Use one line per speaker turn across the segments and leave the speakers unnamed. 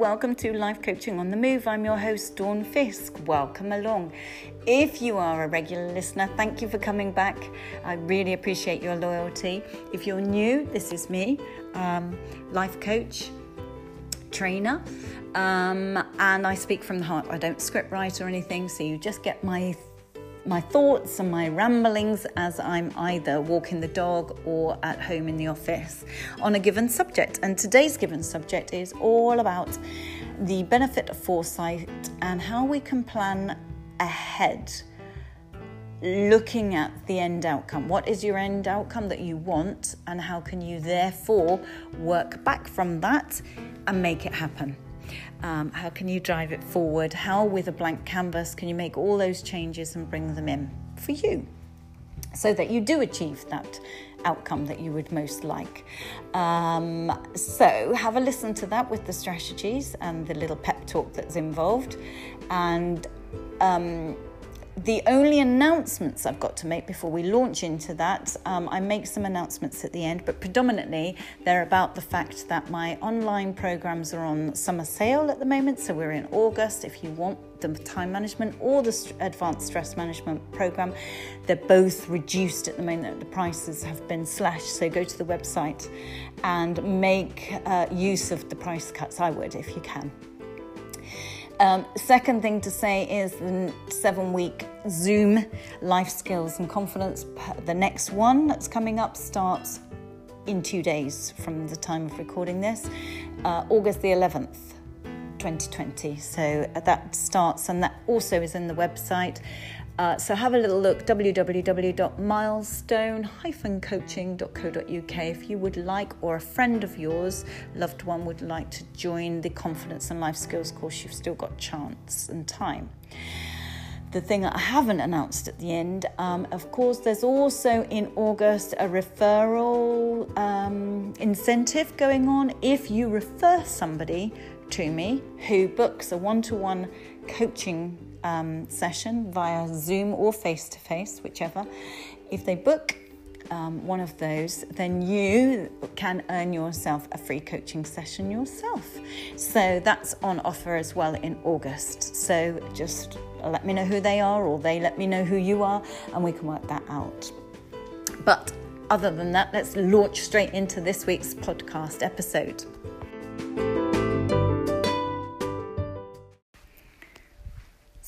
welcome to Life Coaching on the Move. I'm your host, Dawn Fisk. Welcome along. If you are a regular listener, thank you for coming back. I really appreciate your loyalty. If you're new, this is me, um, life coach, trainer, um, and I speak from the heart. I don't script write or anything, so you just get my my thoughts and my ramblings as I'm either walking the dog or at home in the office on a given subject. And today's given subject is all about the benefit of foresight and how we can plan ahead looking at the end outcome. What is your end outcome that you want, and how can you therefore work back from that and make it happen? Um, how can you drive it forward? How, with a blank canvas, can you make all those changes and bring them in for you so that you do achieve that outcome that you would most like? Um, so, have a listen to that with the strategies and the little pep talk that's involved. And um, the only announcements I've got to make before we launch into that, um, I make some announcements at the end, but predominantly they're about the fact that my online programs are on summer sale at the moment. So we're in August. If you want the time management or the advanced stress management program, they're both reduced at the moment. The prices have been slashed. So go to the website and make uh, use of the price cuts. I would if you can. Um, second thing to say is the seven week Zoom life skills and confidence. The next one that's coming up starts in two days from the time of recording this, uh, August the 11th. 2020. So that starts, and that also is in the website. Uh, so have a little look www.milestone-coaching.co.uk if you would like, or a friend of yours, loved one, would like to join the Confidence and Life Skills course. You've still got chance and time. The thing I haven't announced at the end, um, of course, there's also in August a referral um, incentive going on. If you refer somebody to me who books a one to one coaching um, session via Zoom or face to face, whichever, if they book um, one of those, then you can earn yourself a free coaching session yourself. So that's on offer as well in August. So just let me know who they are, or they let me know who you are, and we can work that out. But other than that, let's launch straight into this week's podcast episode.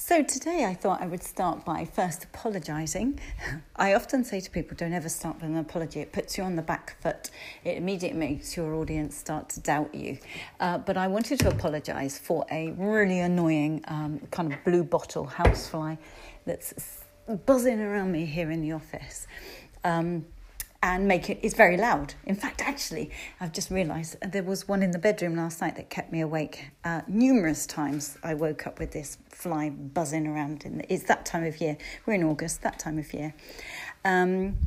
So, today I thought I would start by first apologising. I often say to people, don't ever start with an apology. It puts you on the back foot, it immediately makes your audience start to doubt you. Uh, but I wanted to apologise for a really annoying um, kind of blue bottle housefly that's buzzing around me here in the office. Um, and make it it's very loud. In fact actually i've just realized there was one in the bedroom last night that kept me awake. Uh, numerous times i woke up with this fly buzzing around in the, it's that time of year. We're in august that time of year. Um,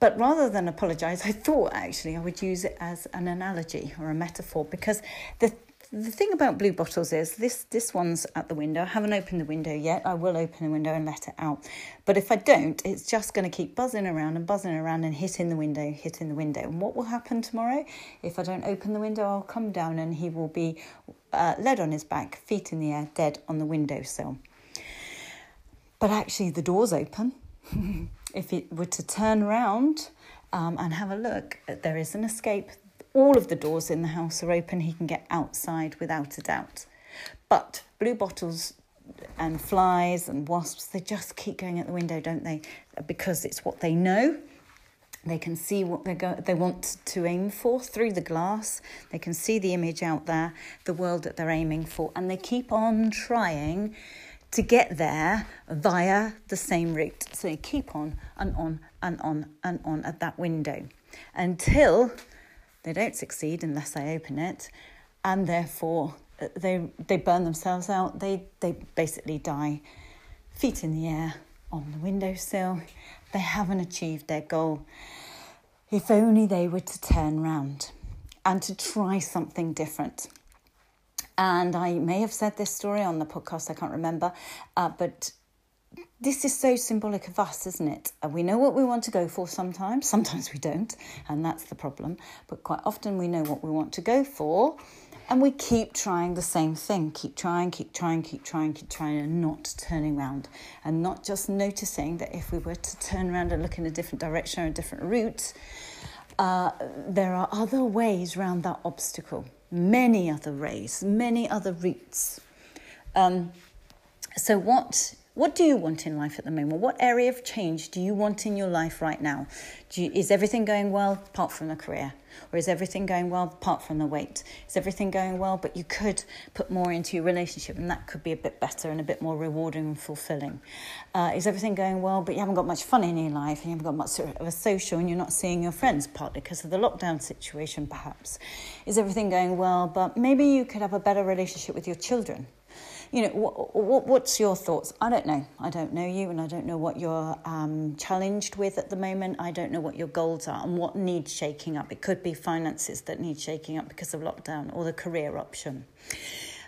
but rather than apologize i thought actually i would use it as an analogy or a metaphor because the the thing about blue bottles is this this one's at the window. I haven't opened the window yet. I will open the window and let it out. But if I don't, it's just going to keep buzzing around and buzzing around and hitting the window, hitting the window. And what will happen tomorrow? If I don't open the window, I'll come down and he will be uh, led on his back, feet in the air, dead on the windowsill. But actually, the door's open. if it were to turn around um, and have a look, there is an escape all of the doors in the house are open, he can get outside without a doubt. But blue bottles and flies and wasps, they just keep going at the window, don't they? Because it's what they know. They can see what they go, they want to aim for through the glass. They can see the image out there, the world that they're aiming for, and they keep on trying to get there via the same route. So they keep on and on and on and on at that window until they don't succeed unless I open it, and therefore uh, they they burn themselves out. They they basically die, feet in the air on the windowsill. They haven't achieved their goal. If only they were to turn round and to try something different. And I may have said this story on the podcast, I can't remember, uh, but this is so symbolic of us, isn't it? We know what we want to go for sometimes, sometimes we don't, and that's the problem. But quite often we know what we want to go for, And we keep trying the same thing keep trying, keep trying, keep trying, keep trying, and not turning around. And not just noticing that if we were to turn around and look in a different direction or a different route, uh, there are other ways around that obstacle, many other ways, many other routes. Um, so, what what do you want in life at the moment? What area of change do you want in your life right now? You, is everything going well apart from the career? Or is everything going well apart from the weight? Is everything going well, but you could put more into your relationship and that could be a bit better and a bit more rewarding and fulfilling? Uh, is everything going well, but you haven't got much fun in your life and you haven't got much of a social and you're not seeing your friends, partly because of the lockdown situation, perhaps? Is everything going well, but maybe you could have a better relationship with your children? You know, what, what, what's your thoughts? I don't know. I don't know you, and I don't know what you're um, challenged with at the moment. I don't know what your goals are and what needs shaking up. It could be finances that need shaking up because of lockdown or the career option.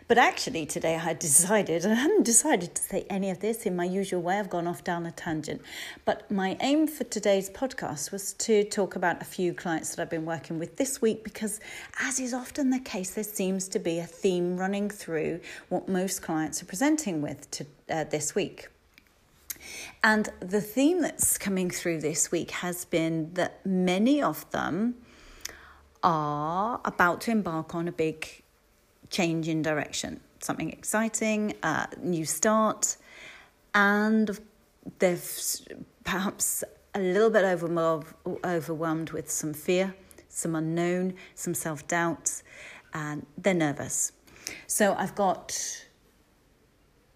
But actually, today I had decided, and I hadn't decided to say any of this in my usual way. I've gone off down a tangent. But my aim for today's podcast was to talk about a few clients that I've been working with this week because, as is often the case, there seems to be a theme running through what most clients are presenting with to, uh, this week. And the theme that's coming through this week has been that many of them are about to embark on a big change in direction, something exciting, uh, new start, and they're perhaps a little bit overwhelmed with some fear, some unknown, some self doubt, and they're nervous. So I've got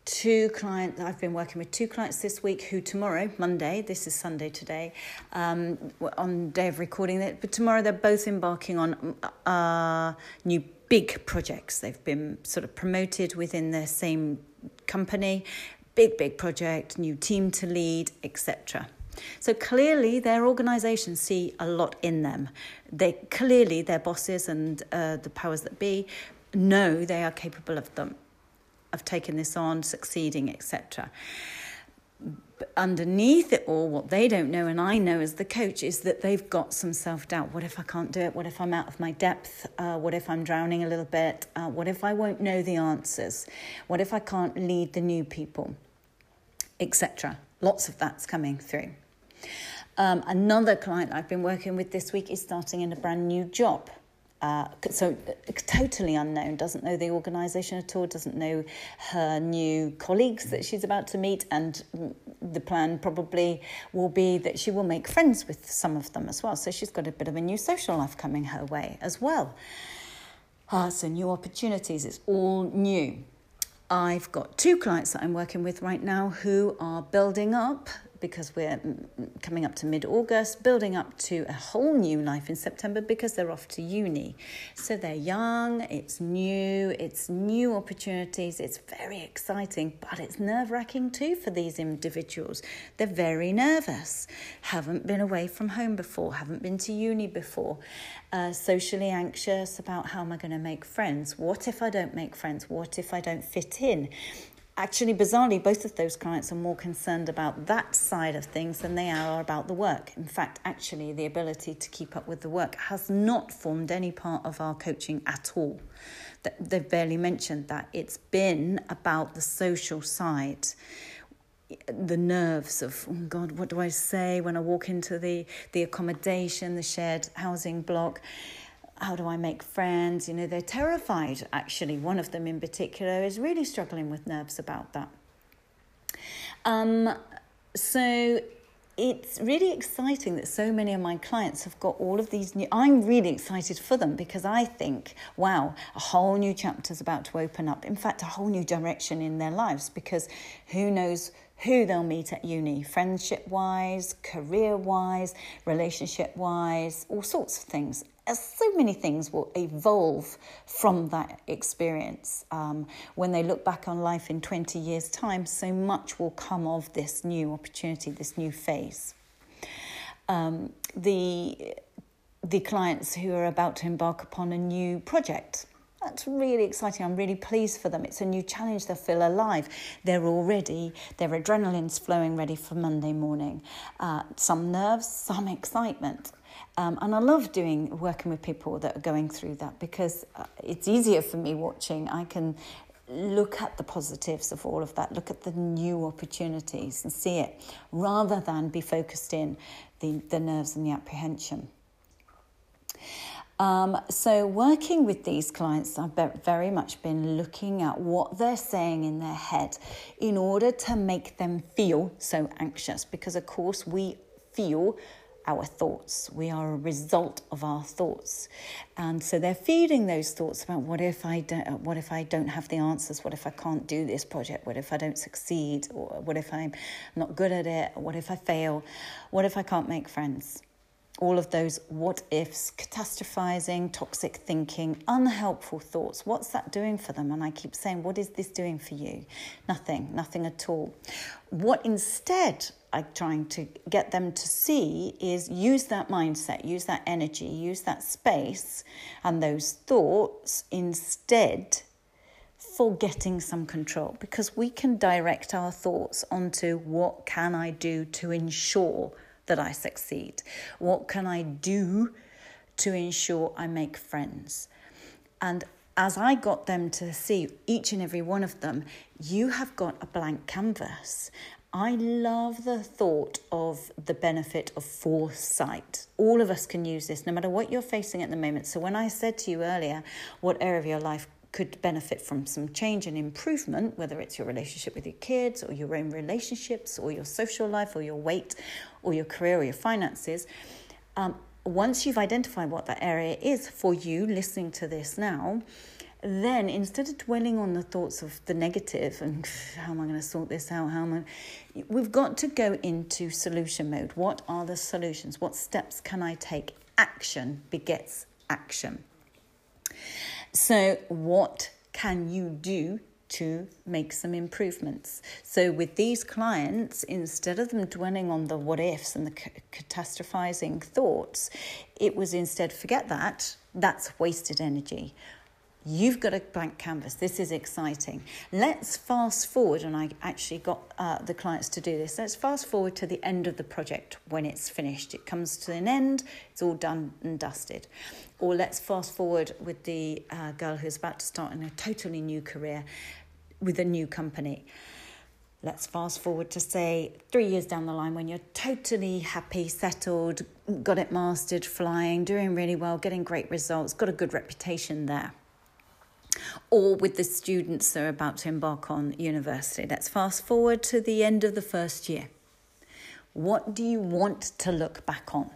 two clients i've been working with two clients this week who tomorrow monday this is sunday today um, on day of recording it but tomorrow they're both embarking on uh, new big projects. They've been sort of promoted within their same company, big, big project, new team to lead, etc. So clearly, their organisations see a lot in them. They clearly their bosses and uh, the powers that be know they are capable of them, of taking this on, succeeding, etc underneath it all, what they don't know, and I know as the coach, is that they've got some self doubt. What if I can't do it? What if I'm out of my depth? Uh, what if I'm drowning a little bit? Uh, what if I won't know the answers? What if I can't lead the new people? Etc. Lots of that's coming through. Um, another client I've been working with this week is starting in a brand new job. Uh, so uh, totally unknown, doesn't know the organisation at all, doesn't know her new colleagues that she's about to meet, and the plan probably will be that she will make friends with some of them as well. So she's got a bit of a new social life coming her way as well. Uh, so new opportunities, it's all new. I've got two clients that I'm working with right now who are building up because we're coming up to mid August, building up to a whole new life in September because they're off to uni. So they're young, it's new, it's new opportunities, it's very exciting, but it's nerve wracking too for these individuals. They're very nervous, haven't been away from home before, haven't been to uni before, uh, socially anxious about how am I going to make friends? What if I don't make friends? What if I don't fit in? Actually, bizarrely, both of those clients are more concerned about that side of things than they are about the work. In fact, actually, the ability to keep up with the work has not formed any part of our coaching at all. They've barely mentioned that. It's been about the social side the nerves of oh god what do i say when i walk into the the accommodation the shared housing block how do I make friends? You know, they're terrified, actually. One of them in particular is really struggling with nerves about that. Um, so it's really exciting that so many of my clients have got all of these new. I'm really excited for them because I think, wow, a whole new chapter is about to open up. In fact, a whole new direction in their lives because who knows who they'll meet at uni, friendship wise, career wise, relationship wise, all sorts of things as so many things will evolve from that experience. Um, when they look back on life in 20 years' time, so much will come of this new opportunity, this new phase. Um, the, the clients who are about to embark upon a new project. That's really exciting. I'm really pleased for them. It's a new challenge. They feel alive. They're already, their adrenaline's flowing ready for Monday morning. Uh, some nerves, some excitement. Um, and I love doing working with people that are going through that because uh, it's easier for me watching. I can look at the positives of all of that, look at the new opportunities and see it rather than be focused in the, the nerves and the apprehension. Um, so, working with these clients, I've very much been looking at what they're saying in their head in order to make them feel so anxious. Because, of course, we feel our thoughts. We are a result of our thoughts, and so they're feeding those thoughts about what if I don't, uh, what if I don't have the answers? What if I can't do this project? What if I don't succeed? Or what if I'm not good at it? What if I fail? What if I can't make friends? All of those what ifs, catastrophizing, toxic thinking, unhelpful thoughts. What's that doing for them? And I keep saying, what is this doing for you? Nothing, nothing at all. What instead I'm trying to get them to see is use that mindset, use that energy, use that space and those thoughts instead for getting some control because we can direct our thoughts onto what can I do to ensure that I succeed? What can I do to ensure I make friends? And as I got them to see each and every one of them, you have got a blank canvas. I love the thought of the benefit of foresight. All of us can use this, no matter what you're facing at the moment. So, when I said to you earlier, what area of your life could benefit from some change and improvement, whether it's your relationship with your kids or your own relationships or your social life or your weight or your career or your finances. Um, once you've identified what that area is for you listening to this now, then instead of dwelling on the thoughts of the negative and how am I going to sort this out, how am I, we've got to go into solution mode. What are the solutions? What steps can I take? Action begets action. So, what can you do to make some improvements? So, with these clients, instead of them dwelling on the what ifs and the catastrophizing thoughts, it was instead forget that, that's wasted energy. You've got a blank canvas. This is exciting. Let's fast forward, and I actually got uh, the clients to do this. Let's fast forward to the end of the project when it's finished. It comes to an end, it's all done and dusted. Or let's fast forward with the uh, girl who's about to start in a totally new career with a new company. Let's fast forward to say three years down the line when you're totally happy, settled, got it mastered, flying, doing really well, getting great results, got a good reputation there or with the students that are about to embark on university. Let's fast forward to the end of the first year. What do you want to look back on?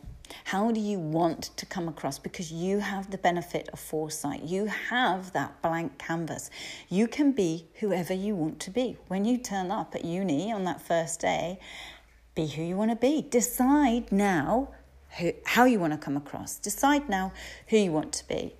How do you want to come across? Because you have the benefit of foresight. You have that blank canvas. You can be whoever you want to be. When you turn up at uni on that first day, be who you want to be. Decide now who, how you want to come across. Decide now who you want to be.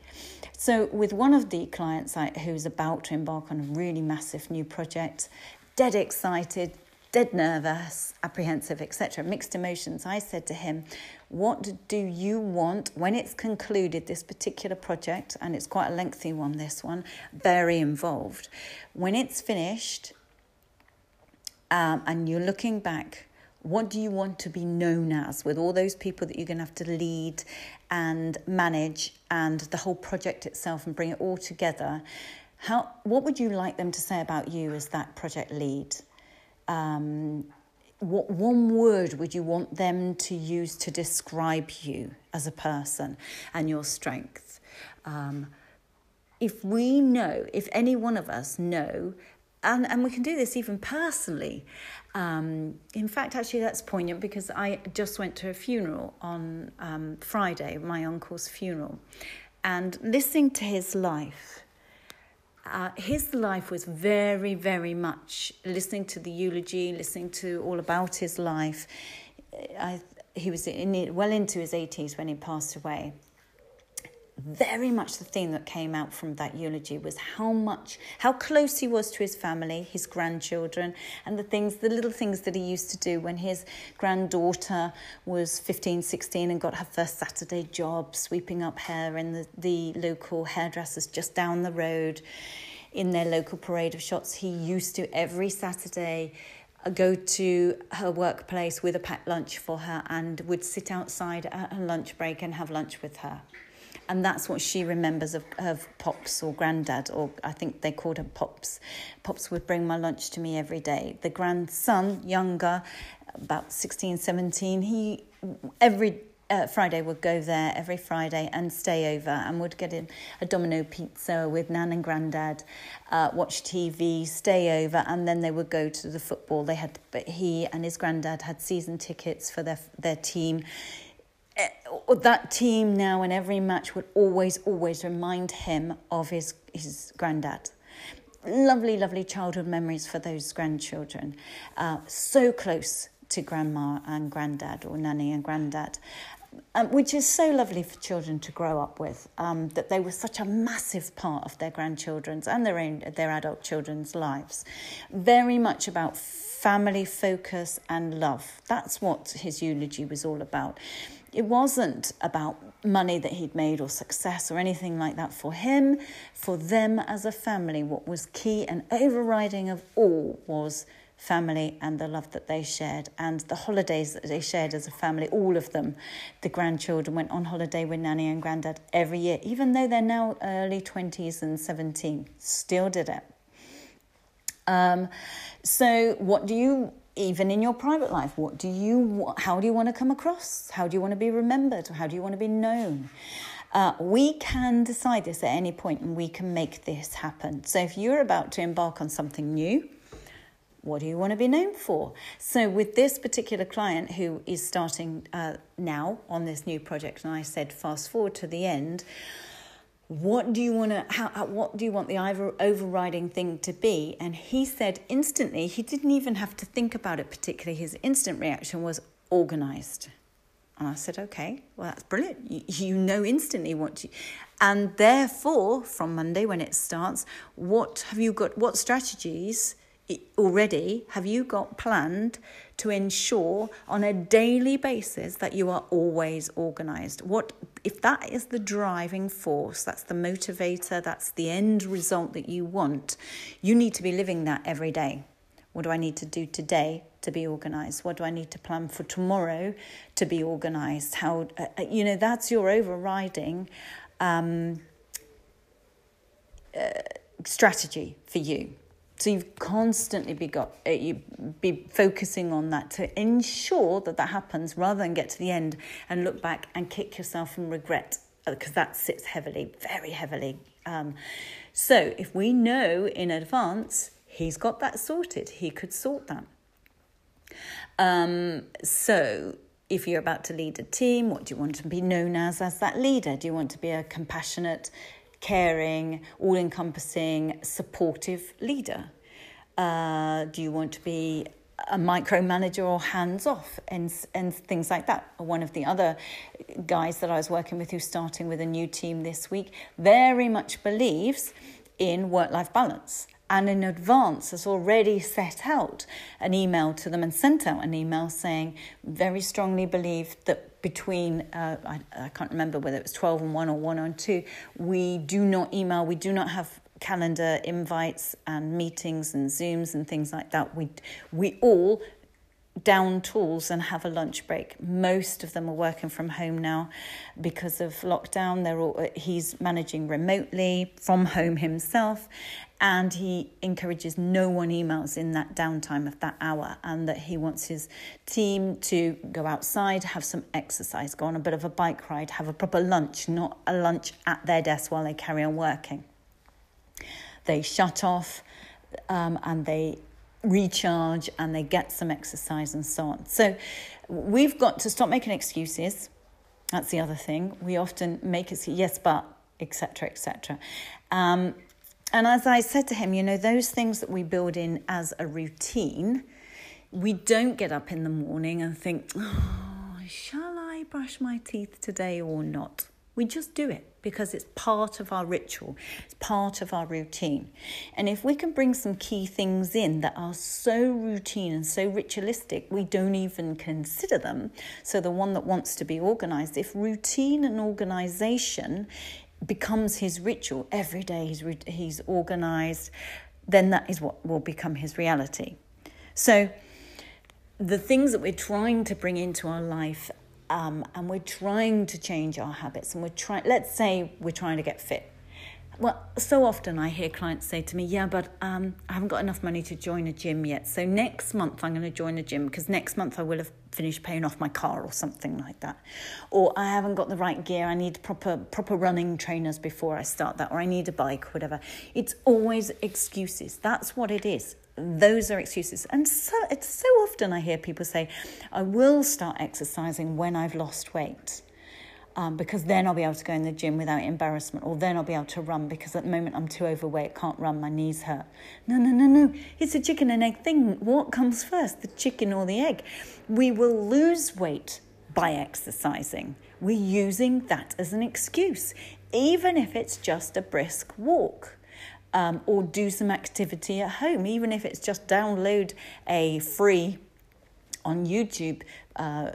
So, with one of the clients I, who's about to embark on a really massive new project, dead excited, dead nervous, apprehensive, etc., mixed emotions, I said to him, What do you want when it's concluded, this particular project? And it's quite a lengthy one, this one, very involved. When it's finished um, and you're looking back, what do you want to be known as with all those people that you're going to have to lead and manage and the whole project itself and bring it all together? How, what would you like them to say about you as that project lead? Um, what one word would you want them to use to describe you as a person and your strength? Um, if we know, if any one of us know and, and we can do this even personally. Um, in fact, actually, that's poignant because I just went to a funeral on um, Friday, my uncle's funeral, and listening to his life. Uh, his life was very, very much listening to the eulogy, listening to all about his life. I, he was in, well into his 80s when he passed away very much the theme that came out from that eulogy was how much how close he was to his family his grandchildren and the things the little things that he used to do when his granddaughter was 15 16 and got her first saturday job sweeping up hair in the, the local hairdressers just down the road in their local parade of shots he used to every saturday uh, go to her workplace with a packed lunch for her and would sit outside at her lunch break and have lunch with her. And that's what she remembers of, of Pops or Granddad, or I think they called him Pops. Pops would bring my lunch to me every day. The grandson, younger, about 16, 17, he every uh, Friday would go there every Friday and stay over and would get in a Domino pizza with Nan and Grandad, uh, watch TV, stay over, and then they would go to the football. They had, but he and his granddad had season tickets for their their team. Uh, that team now in every match would always, always remind him of his his granddad lovely, lovely childhood memories for those grandchildren. Uh, so close to grandma and granddad or nanny and granddad. Um, which is so lovely for children to grow up with. Um, that they were such a massive part of their grandchildren's and their own their adult children's lives. Very much about family focus and love. That's what his eulogy was all about. It wasn't about money that he'd made or success or anything like that for him. For them as a family, what was key and overriding of all was family and the love that they shared and the holidays that they shared as a family. All of them. The grandchildren went on holiday with nanny and granddad every year even though they're now early 20s and 17 still did it. Um, so what do you even in your private life what do you how do you want to come across how do you want to be remembered how do you want to be known uh, we can decide this at any point and we can make this happen. So, if you're about to embark on something new, what do you want to be known for? So, with this particular client who is starting uh, now on this new project, and I said, fast forward to the end, what do you want to, how, uh, what do you want the overriding thing to be? And he said instantly, he didn't even have to think about it particularly. His instant reaction was organized. And I said, okay, well, that's brilliant. You, you know instantly what you, and therefore, from Monday when it starts, what have you got, what strategies? Already have you got planned to ensure on a daily basis that you are always organized? What if that is the driving force that's the motivator that's the end result that you want you need to be living that every day. What do i need to do today to be organized? What do i need to plan for tomorrow to be organized? How uh, uh you know that's your overriding um, uh, strategy for you so you've constantly be got uh, you be focusing on that to ensure that that happens, rather than get to the end and look back and kick yourself and regret because uh, that sits heavily, very heavily. Um, so if we know in advance he's got that sorted, he could sort that. Um, so if you're about to lead a team, what do you want to be known as as that leader? Do you want to be a compassionate, caring, all encompassing, supportive leader? Uh, do you want to be a micromanager or hands off and, and things like that? One of the other guys that I was working with who's starting with a new team this week very much believes in work life balance and in advance has already set out an email to them and sent out an email saying very strongly believe that between, uh, I, I can't remember whether it was 12 and 1 or 1 and 2, we do not email, we do not have calendar invites and meetings and Zooms and things like that. We, we all down tools and have a lunch break. Most of them are working from home now because of lockdown. They're all, he's managing remotely from home himself, and he encourages no one emails in that downtime of that hour and that he wants his team to go outside have some exercise go on a bit of a bike ride have a proper lunch not a lunch at their desk while they carry on working they shut off um, and they recharge and they get some exercise and so on. So we've got to stop making excuses. That's the other thing. We often make it yes but etc etc um, and as I said to him, you know, those things that we build in as a routine, we don't get up in the morning and think, oh, shall I brush my teeth today or not? We just do it because it's part of our ritual, it's part of our routine. And if we can bring some key things in that are so routine and so ritualistic, we don't even consider them. So, the one that wants to be organized, if routine and organization becomes his ritual every day he's he's organized then that is what will become his reality so the things that we're trying to bring into our life um, and we're trying to change our habits and we're trying let's say we're trying to get fit. Well so often i hear clients say to me yeah but um, i haven't got enough money to join a gym yet. So next month i'm going to join a gym because next month i will have finished paying off my car or something like that. Or i haven't got the right gear. I need proper proper running trainers before i start that. Or i need a bike whatever. It's always excuses. That's what it is those are excuses. And so it's so often I hear people say, I will start exercising when I've lost weight. Um, because then I'll be able to go in the gym without embarrassment, or then I'll be able to run because at the moment I'm too overweight, can't run, my knees hurt. No, no, no, no. It's a chicken and egg thing. What comes first, the chicken or the egg? We will lose weight by exercising. We're using that as an excuse, even if it's just a brisk walk um, or do some activity at home, even if it's just download a free on YouTube uh,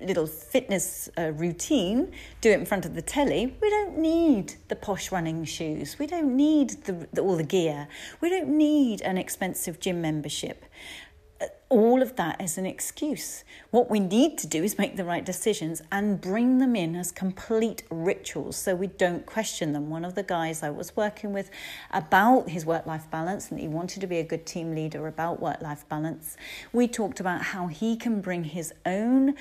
little fitness uh, routine, do it in front of the telly. We don't need the posh running shoes. We don't need the, the, all the gear. We don't need an expensive gym membership all of that is an excuse. What we need to do is make the right decisions and bring them in as complete rituals so we don't question them. One of the guys I was working with about his work life balance and he wanted to be a good team leader about work life balance, we talked about how he can bring his own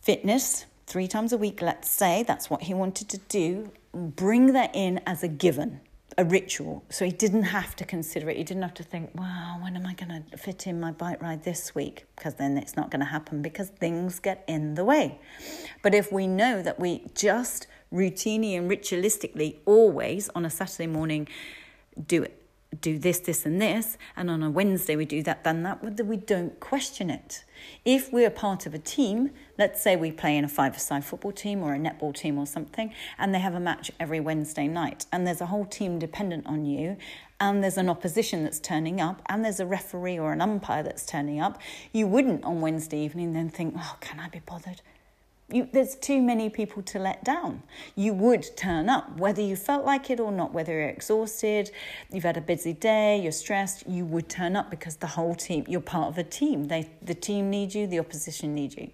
fitness three times a week, let's say, that's what he wanted to do, bring that in as a given a ritual. So he didn't have to consider it. He didn't have to think, wow, when am I going to fit in my bike ride this week? Because then it's not going to happen because things get in the way. But if we know that we just routinely and ritualistically always on a Saturday morning do it, do this, this, and this, and on a Wednesday we do that, then that, we don't question it. If we're part of a team, let's say we play in a five-a-side football team or a netball team or something, and they have a match every Wednesday night, and there's a whole team dependent on you, and there's an opposition that's turning up, and there's a referee or an umpire that's turning up, you wouldn't on Wednesday evening then think, oh, can I be bothered? You, there's too many people to let down. You would turn up, whether you felt like it or not, whether you're exhausted, you've had a busy day, you're stressed, you would turn up because the whole team, you're part of a team. They, the team needs you, the opposition needs you.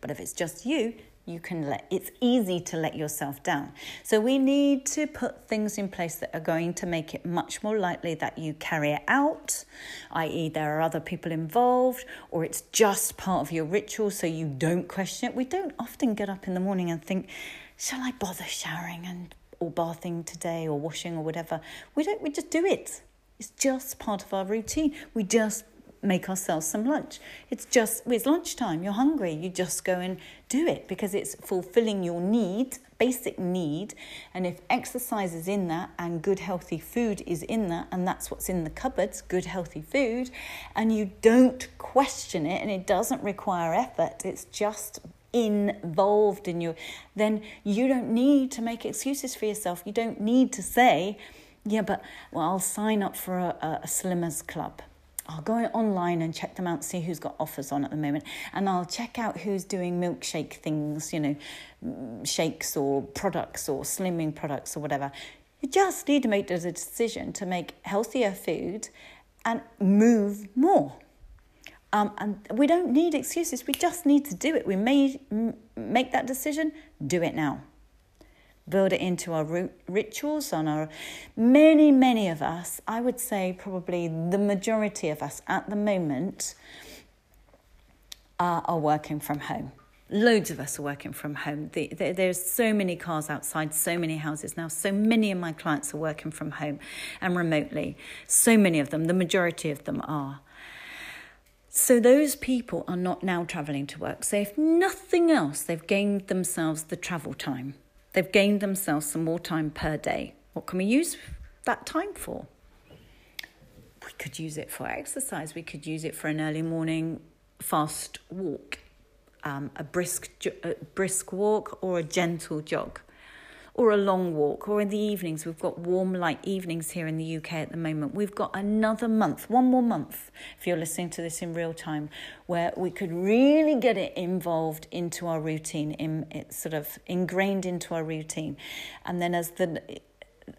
But if it's just you, you can let it's easy to let yourself down. So we need to put things in place that are going to make it much more likely that you carry it out, i.e., there are other people involved, or it's just part of your ritual so you don't question it. We don't often get up in the morning and think, shall I bother showering and or bathing today or washing or whatever? We don't we just do it. It's just part of our routine. We just make ourselves some lunch. It's just, it's lunchtime, you're hungry, you just go and do it because it's fulfilling your need, basic need. And if exercise is in that and good healthy food is in that, and that's what's in the cupboards, good healthy food, and you don't question it and it doesn't require effort, it's just involved in you, then you don't need to make excuses for yourself. You don't need to say, yeah, but well, I'll sign up for a, a slimmers club I'll go online and check them out, see who's got offers on at the moment, and I'll check out who's doing milkshake things, you know, shakes or products or slimming products or whatever. You just need to make the decision to make healthier food and move more. Um, and we don't need excuses, we just need to do it. We may make that decision, do it now build it into our rituals on our many many of us i would say probably the majority of us at the moment are, are working from home loads of us are working from home the, the, there's so many cars outside so many houses now so many of my clients are working from home and remotely so many of them the majority of them are so those people are not now travelling to work. So if nothing else, they've gained themselves the travel time. They've gained themselves some more time per day. What can we use that time for? We could use it for exercise. We could use it for an early morning fast walk, um, a brisk, a brisk walk, or a gentle jog or a long walk, or in the evenings. We've got warm, light evenings here in the UK at the moment. We've got another month, one more month, if you're listening to this in real time, where we could really get it involved into our routine, in, it's sort of ingrained into our routine. And then as the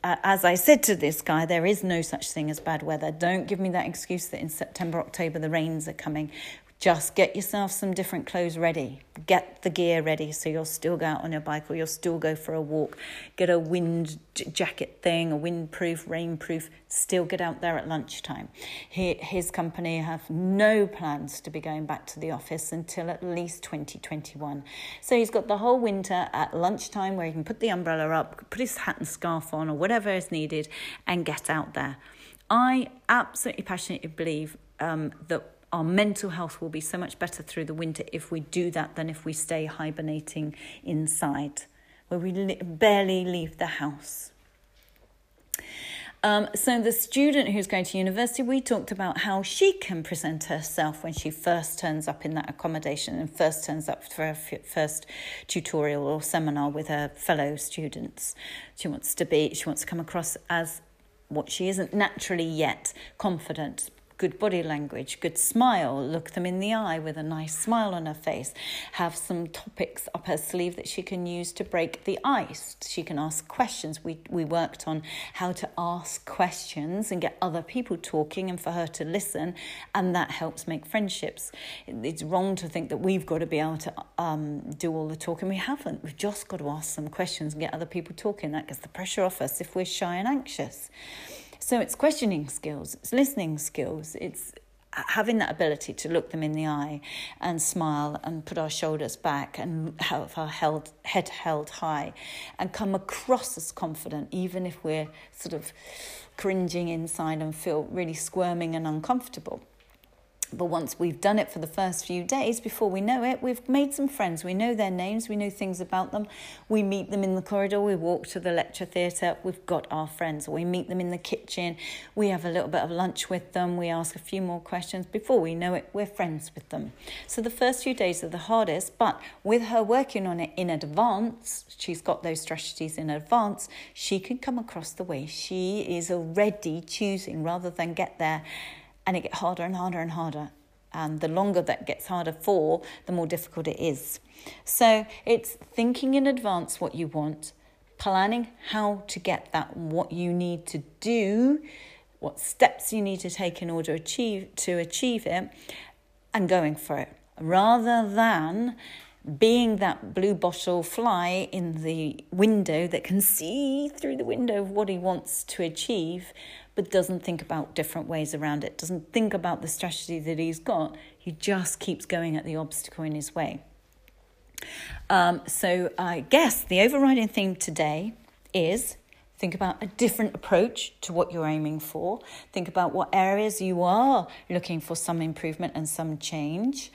as I said to this guy, there is no such thing as bad weather. Don't give me that excuse that in September, October, the rains are coming. Just get yourself some different clothes ready. Get the gear ready so you'll still go out on your bike or you'll still go for a walk. Get a wind jacket thing, a windproof, rainproof. Still get out there at lunchtime. He, his company have no plans to be going back to the office until at least 2021. So he's got the whole winter at lunchtime where he can put the umbrella up, put his hat and scarf on or whatever is needed and get out there. I absolutely passionately believe um, that our mental health will be so much better through the winter if we do that than if we stay hibernating inside, where we li- barely leave the house. Um, so, the student who's going to university, we talked about how she can present herself when she first turns up in that accommodation and first turns up for her f- first tutorial or seminar with her fellow students. She wants to be, she wants to come across as what she isn't naturally yet confident, good body language, good smile, look them in the eye with a nice smile on her face, have some topics up her sleeve that she can use to break the ice. She can ask questions. We, we worked on how to ask questions and get other people talking and for her to listen, and that helps make friendships. It's wrong to think that we've got to be able to um, do all the talking. We haven't. We've just got to ask some questions and get other people talking. That gets the pressure off us if we're shy and anxious. So it's questioning skills, it's listening skills, it's having that ability to look them in the eye and smile and put our shoulders back and have our held, head held high and come across as confident, even if we're sort of cringing inside and feel really squirming and uncomfortable. But once we've done it for the first few days, before we know it, we've made some friends. We know their names, we know things about them. We meet them in the corridor, we walk to the lecture theatre, we've got our friends. We meet them in the kitchen, we have a little bit of lunch with them, we ask a few more questions. Before we know it, we're friends with them. So the first few days are the hardest, but with her working on it in advance, she's got those strategies in advance, she can come across the way she is already choosing rather than get there and it gets harder and harder and harder. And the longer that gets harder for, the more difficult it is. So it's thinking in advance what you want, planning how to get that, what you need to do, what steps you need to take in order achieve, to achieve it, and going for it. Rather than being that blue bottle fly in the window that can see through the window of what he wants to achieve but doesn't think about different ways around it, doesn't think about the strategy that he's got. He just keeps going at the obstacle in his way. Um, so I guess the overriding theme today is think about a different approach to what you're aiming for. Think about what areas you are looking for some improvement and some change.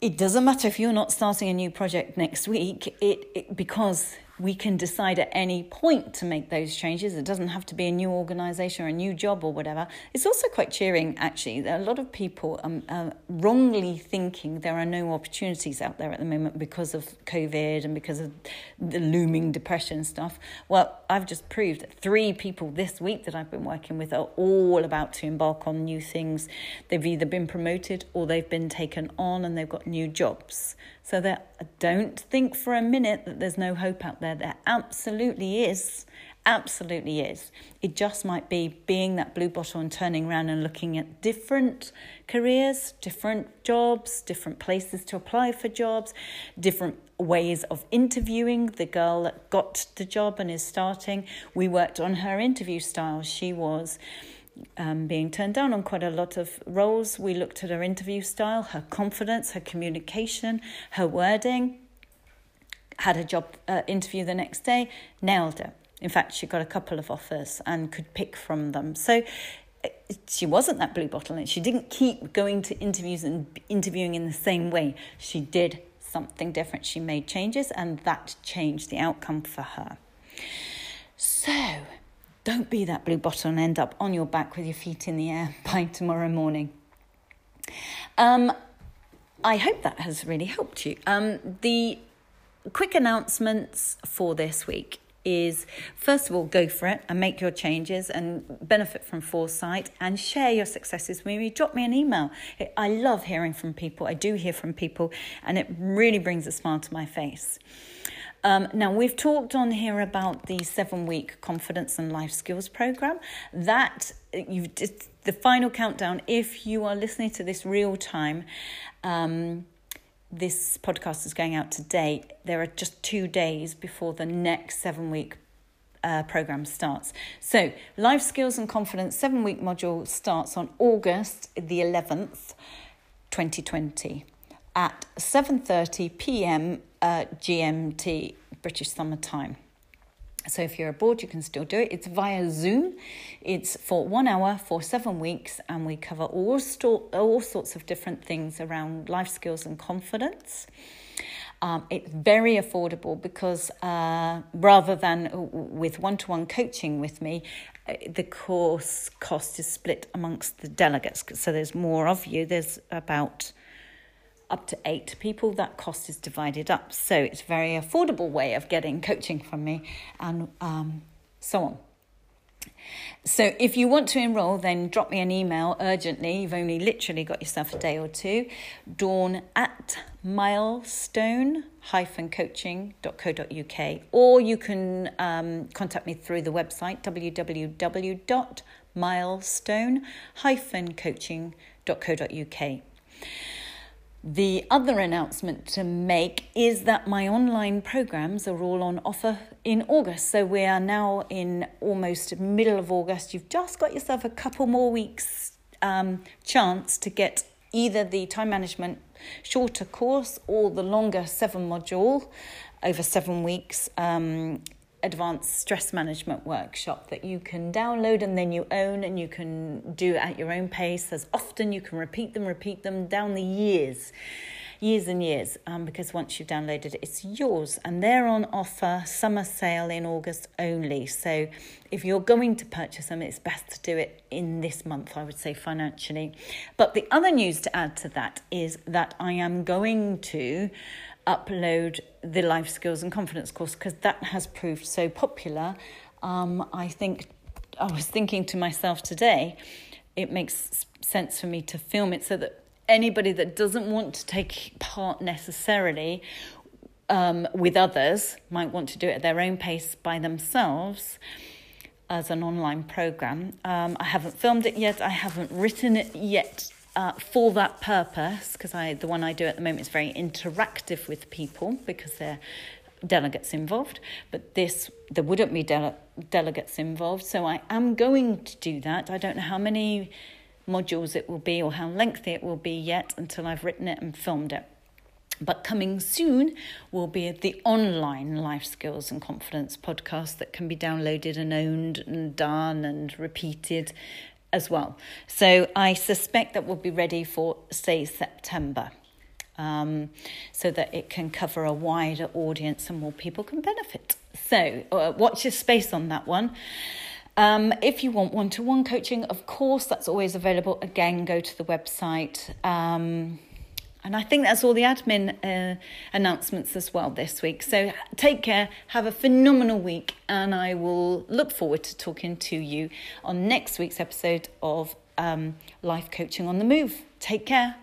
It doesn't matter if you're not starting a new project next week, it, it because we can decide at any point to make those changes. It doesn't have to be a new organization or a new job or whatever. It's also quite cheering, actually. Are a lot of people um, uh, wrongly thinking there are no opportunities out there at the moment because of COVID and because of the looming depression stuff. Well, I've just proved that three people this week that I've been working with are all about to embark on new things. They've either been promoted or they've been taken on and they've got new jobs. So that don't think for a minute that there's no hope out there. There absolutely is. Absolutely is. It just might be being that blue bottle and turning around and looking at different careers, different jobs, different places to apply for jobs, different ways of interviewing. The girl that got the job and is starting, we worked on her interview style. She was um, being turned down on quite a lot of roles. We looked at her interview style, her confidence, her communication, her wording. Had a job uh, interview the next day, nailed it. In fact, she got a couple of offers and could pick from them. So uh, she wasn't that blue bottle and she didn't keep going to interviews and interviewing in the same way. She did something different. She made changes and that changed the outcome for her. So, don't be that blue bottle and end up on your back with your feet in the air by tomorrow morning. Um, I hope that has really helped you. Um, the quick announcements for this week is first of all go for it and make your changes and benefit from foresight and share your successes with me drop me an email i love hearing from people i do hear from people and it really brings a smile to my face Um, now, we've talked on here about the seven week confidence and life skills program. That just the final countdown, if you are listening to this real time, um, this podcast is going out today. There are just two days before the next seven week uh, program starts. So, life skills and confidence seven week module starts on August the 11th, 2020 at 7:30 p.m. Uh, GMT British Summer Time. So if you're abroad, you can still do it. It's via Zoom. It's for one hour for seven weeks, and we cover all, sto- all sorts of different things around life skills and confidence. Um, it's very affordable because uh, rather than with one to one coaching with me, uh, the course cost is split amongst the delegates. So there's more of you. There's about up to eight people, that cost is divided up. So it's a very affordable way of getting coaching from me and um, so on. So if you want to enroll, then drop me an email urgently. You've only literally got yourself a day or two. Dawn at milestone-coaching.co.uk or you can um, contact me through the website www.milestone-coaching.co.uk. The other announcement to make is that my online programs are all on offer in August. So we are now in almost middle of August. You've just got yourself a couple more weeks um, chance to get either the time management shorter course or the longer seven module over seven weeks um, advanced stress management workshop that you can download and then you own and you can do at your own pace. As often you can repeat them repeat them down the years years and years um, because once you've downloaded it it's yours. And they're on offer summer sale in august only. So if you're going to purchase them it's best to do it in this month i would say financially. But the other news to add to that is that i am going to upload the life skills and confidence course because that has proved so popular. Um, I think I was thinking to myself today, it makes sense for me to film it so that anybody that doesn't want to take part necessarily um, with others might want to do it at their own pace by themselves as an online program. Um, I haven't filmed it yet, I haven't written it yet uh, for that purpose, because I the one I do at the moment is very interactive with people because they're delegates involved, but this there wouldn't be dele- delegates involved. So I am going to do that. I don't know how many modules it will be or how lengthy it will be yet until I've written it and filmed it. But coming soon will be the online life skills and confidence podcast that can be downloaded and owned and done and repeated as well. So I suspect that we'll be ready for, say, September. Um, so that it can cover a wider audience and more people can benefit. So, uh, watch your space on that one. Um, if you want one to one coaching, of course, that's always available. Again, go to the website. Um, and I think that's all the admin uh, announcements as well this week. So take care, have a phenomenal week, and I will look forward to talking to you on next week's episode of um, Life Coaching on the Move. Take care.